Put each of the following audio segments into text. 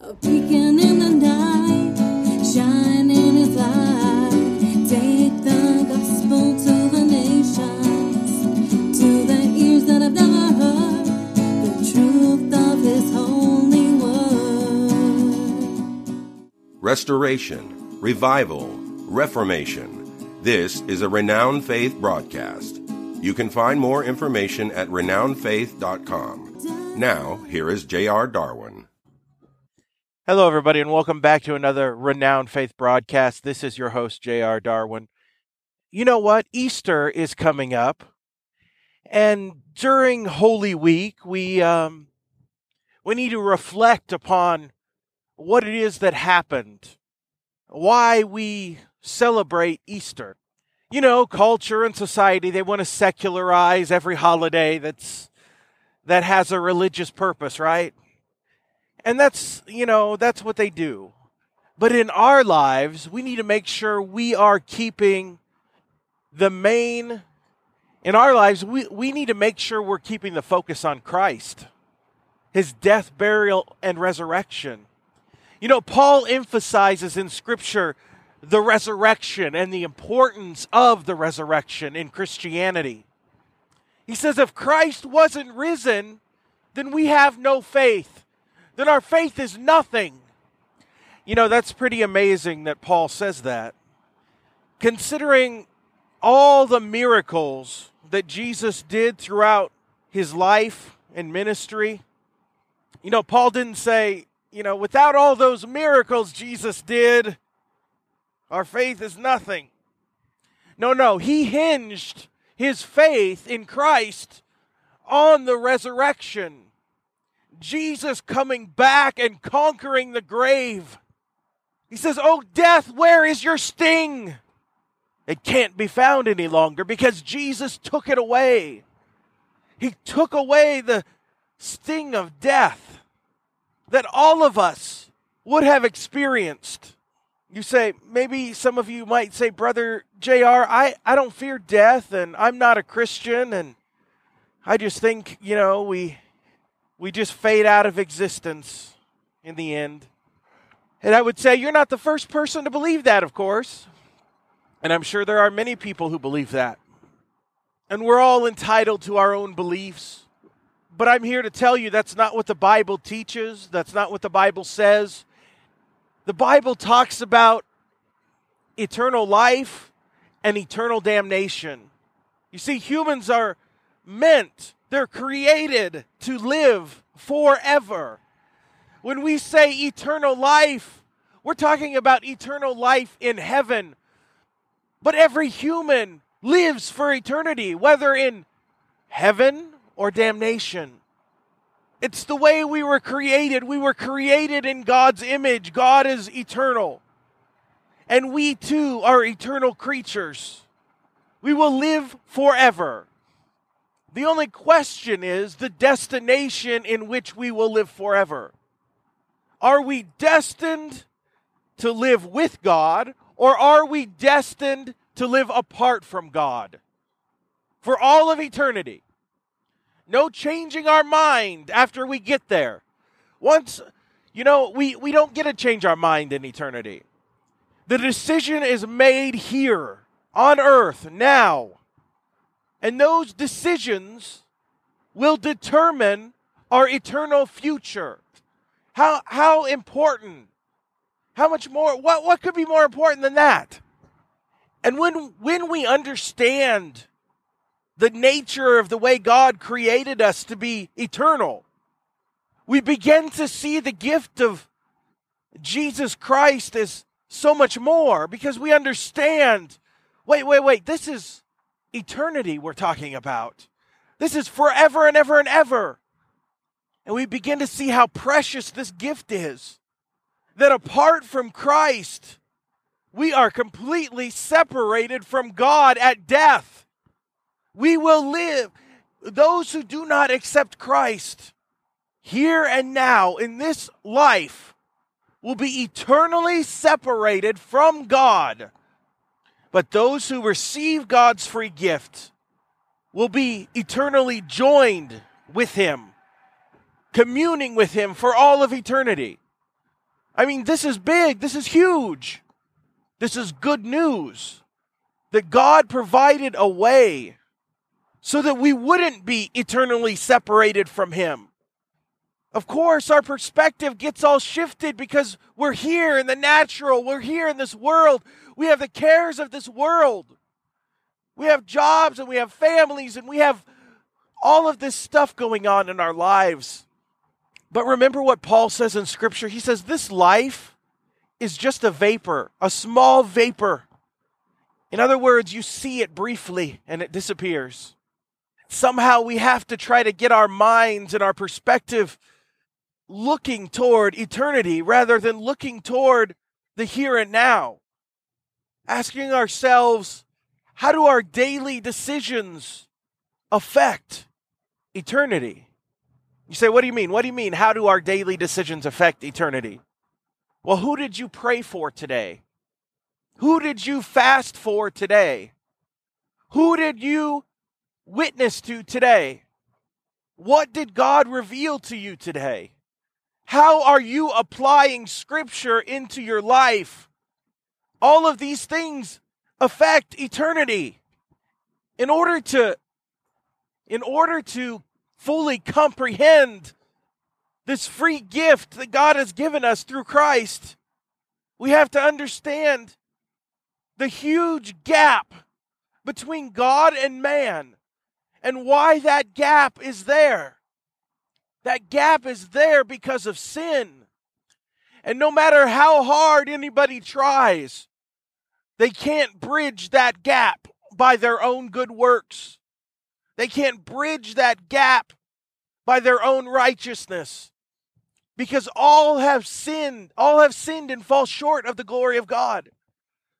A beacon in the night, shining its light. Take the gospel to the nations, to the ears that have never heard the truth of His holy word. restoration, revival, reformation. This is a Renowned Faith broadcast. You can find more information at renownedfaith.com. Now, here is J.R. Darwin. Hello, everybody, and welcome back to another Renowned Faith broadcast. This is your host, J.R. Darwin. You know what? Easter is coming up, and during Holy Week, we um, we need to reflect upon what it is that happened, why we celebrate Easter. You know, culture and society they want to secularize every holiday that's that has a religious purpose, right? And that's, you know, that's what they do. But in our lives, we need to make sure we are keeping the main, in our lives, we, we need to make sure we're keeping the focus on Christ, his death, burial, and resurrection. You know, Paul emphasizes in Scripture the resurrection and the importance of the resurrection in Christianity. He says, if Christ wasn't risen, then we have no faith then our faith is nothing. You know, that's pretty amazing that Paul says that. Considering all the miracles that Jesus did throughout his life and ministry, you know, Paul didn't say, you know, without all those miracles Jesus did, our faith is nothing. No, no, he hinged his faith in Christ on the resurrection Jesus coming back and conquering the grave. He says, Oh, death, where is your sting? It can't be found any longer because Jesus took it away. He took away the sting of death that all of us would have experienced. You say, maybe some of you might say, Brother JR, I, I don't fear death and I'm not a Christian and I just think, you know, we we just fade out of existence in the end. And I would say you're not the first person to believe that, of course. And I'm sure there are many people who believe that. And we're all entitled to our own beliefs. But I'm here to tell you that's not what the Bible teaches, that's not what the Bible says. The Bible talks about eternal life and eternal damnation. You see, humans are meant they're created to live forever. When we say eternal life, we're talking about eternal life in heaven. But every human lives for eternity, whether in heaven or damnation. It's the way we were created. We were created in God's image. God is eternal. And we too are eternal creatures. We will live forever. The only question is the destination in which we will live forever. Are we destined to live with God, or are we destined to live apart from God for all of eternity? No changing our mind after we get there. Once, you know, we, we don't get to change our mind in eternity. The decision is made here on earth now. And those decisions will determine our eternal future. How, how important? How much more? What, what could be more important than that? And when, when we understand the nature of the way God created us to be eternal, we begin to see the gift of Jesus Christ as so much more because we understand wait, wait, wait, this is eternity we're talking about. This is forever and ever and ever. And we begin to see how precious this gift is. That apart from Christ, we are completely separated from God at death. We will live. Those who do not accept Christ here and now in this life will be eternally separated from God but those who receive God's free gift will be eternally joined with Him, communing with Him for all of eternity. I mean, this is big. This is huge. This is good news that God provided a way so that we wouldn't be eternally separated from Him. Of course, our perspective gets all shifted because we're here in the natural, we're here in this world, we have the cares of this world. We have jobs and we have families and we have all of this stuff going on in our lives. But remember what Paul says in Scripture? He says, This life is just a vapor, a small vapor. In other words, you see it briefly and it disappears. Somehow we have to try to get our minds and our perspective looking toward eternity rather than looking toward the here and now. Asking ourselves, how do our daily decisions affect eternity? You say, what do you mean? What do you mean? How do our daily decisions affect eternity? Well, who did you pray for today? Who did you fast for today? Who did you witness to today? What did God reveal to you today? How are you applying Scripture into your life? All of these things affect eternity. In order to in order to fully comprehend this free gift that God has given us through Christ, we have to understand the huge gap between God and man and why that gap is there. That gap is there because of sin. And no matter how hard anybody tries, they can't bridge that gap by their own good works. They can't bridge that gap by their own righteousness. Because all have sinned, all have sinned and fall short of the glory of God.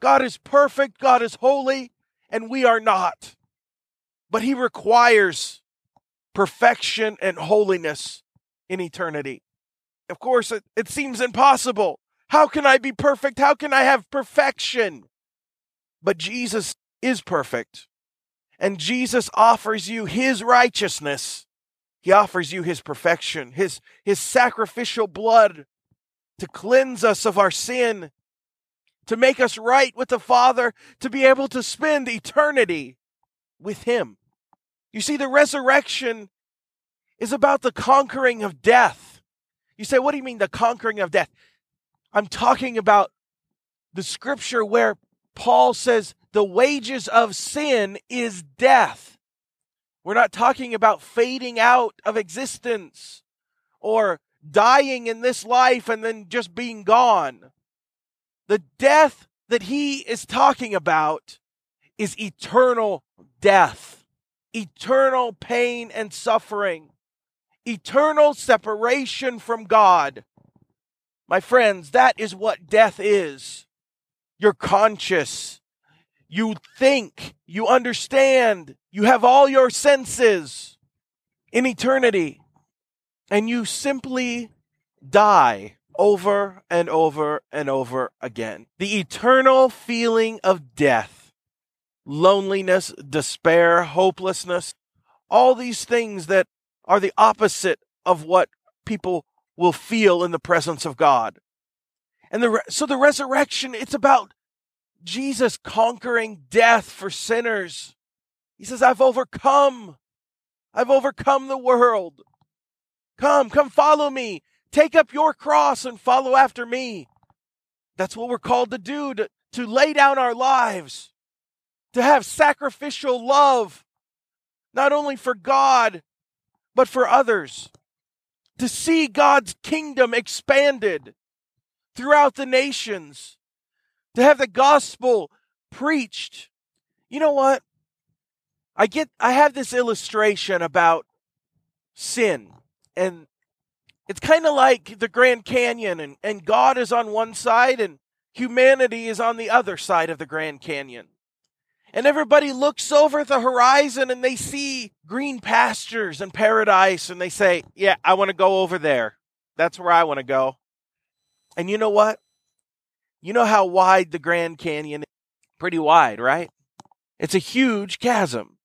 God is perfect, God is holy, and we are not. But He requires perfection and holiness in eternity. Of course, it, it seems impossible. How can I be perfect? How can I have perfection? But Jesus is perfect. And Jesus offers you his righteousness. He offers you his perfection, his, his sacrificial blood to cleanse us of our sin, to make us right with the Father, to be able to spend eternity with him. You see, the resurrection is about the conquering of death. You say, what do you mean, the conquering of death? I'm talking about the scripture where Paul says the wages of sin is death. We're not talking about fading out of existence or dying in this life and then just being gone. The death that he is talking about is eternal death eternal pain and suffering, eternal separation from God. My friends, that is what death is. You're conscious. You think. You understand. You have all your senses in eternity. And you simply die over and over and over again. The eternal feeling of death loneliness, despair, hopelessness, all these things that are the opposite of what people will feel in the presence of God. And the so the resurrection it's about Jesus conquering death for sinners. He says I've overcome I've overcome the world. Come, come follow me. Take up your cross and follow after me. That's what we're called to do to, to lay down our lives to have sacrificial love, not only for God, but for others, to see God's kingdom expanded throughout the nations, to have the gospel preached. You know what? I get I have this illustration about sin and it's kind of like the Grand Canyon and, and God is on one side and humanity is on the other side of the Grand Canyon and everybody looks over the horizon and they see green pastures and paradise and they say, Yeah, I want to go over there. That's where I want to go. And you know what? You know how wide the Grand Canyon is? Pretty wide, right? It's a huge chasm.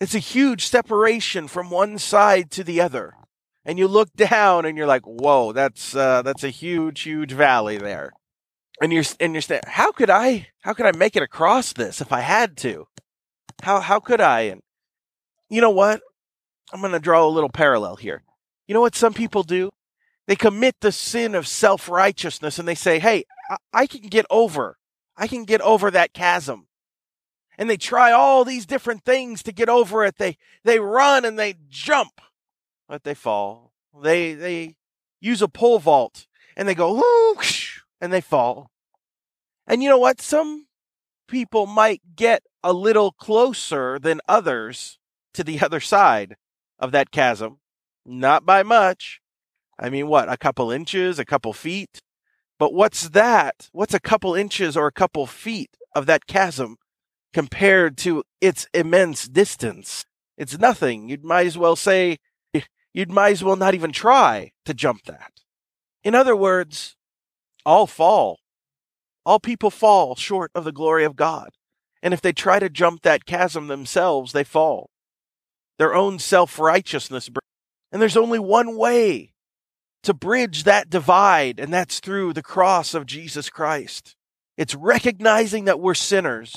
It's a huge separation from one side to the other. and you look down and you're like, whoa, that's uh, that's a huge, huge valley there. And you're and you're saying, how could I how could I make it across this if I had to? How how could I? And you know what? I'm going to draw a little parallel here. You know what some people do? They commit the sin of self righteousness and they say, hey, I-, I can get over. I can get over that chasm and they try all these different things to get over it. They they run and they jump, but they fall. They they use a pole vault and they go whoosh, and they fall. And you know what? Some people might get a little closer than others to the other side of that chasm, not by much. I mean, what, a couple inches, a couple feet? But what's that? What's a couple inches or a couple feet of that chasm compared to its immense distance? It's nothing. You might as well say, you'd might as well not even try to jump that. In other words, all fall. All people fall short of the glory of God. And if they try to jump that chasm themselves, they fall. Their own self righteousness. And there's only one way to bridge that divide, and that's through the cross of Jesus Christ. It's recognizing that we're sinners.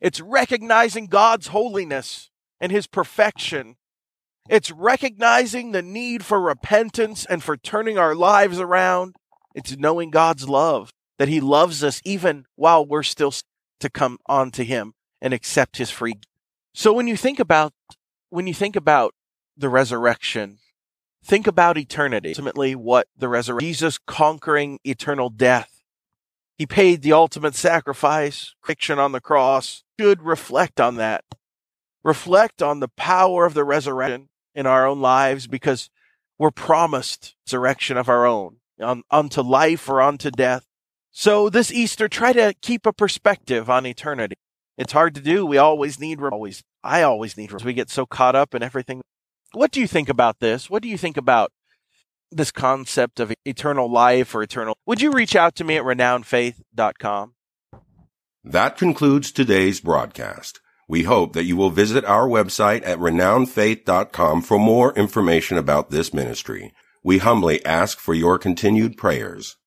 It's recognizing God's holiness and his perfection. It's recognizing the need for repentance and for turning our lives around. It's knowing God's love, that he loves us even while we're still to come on to him and accept his free. So when you think about when you think about the resurrection, think about eternity. Ultimately, what the resurrection Jesus conquering eternal death. He paid the ultimate sacrifice, fiction on the cross. Should reflect on that. Reflect on the power of the resurrection in our own lives because we're promised resurrection of our own on, unto life or unto death. So this Easter, try to keep a perspective on eternity. It's hard to do. We always need, always, I always need, we get so caught up in everything. What do you think about this? What do you think about this concept of eternal life or eternal? Would you reach out to me at renownedfaith.com? That concludes today's broadcast. We hope that you will visit our website at renownedfaith.com for more information about this ministry. We humbly ask for your continued prayers.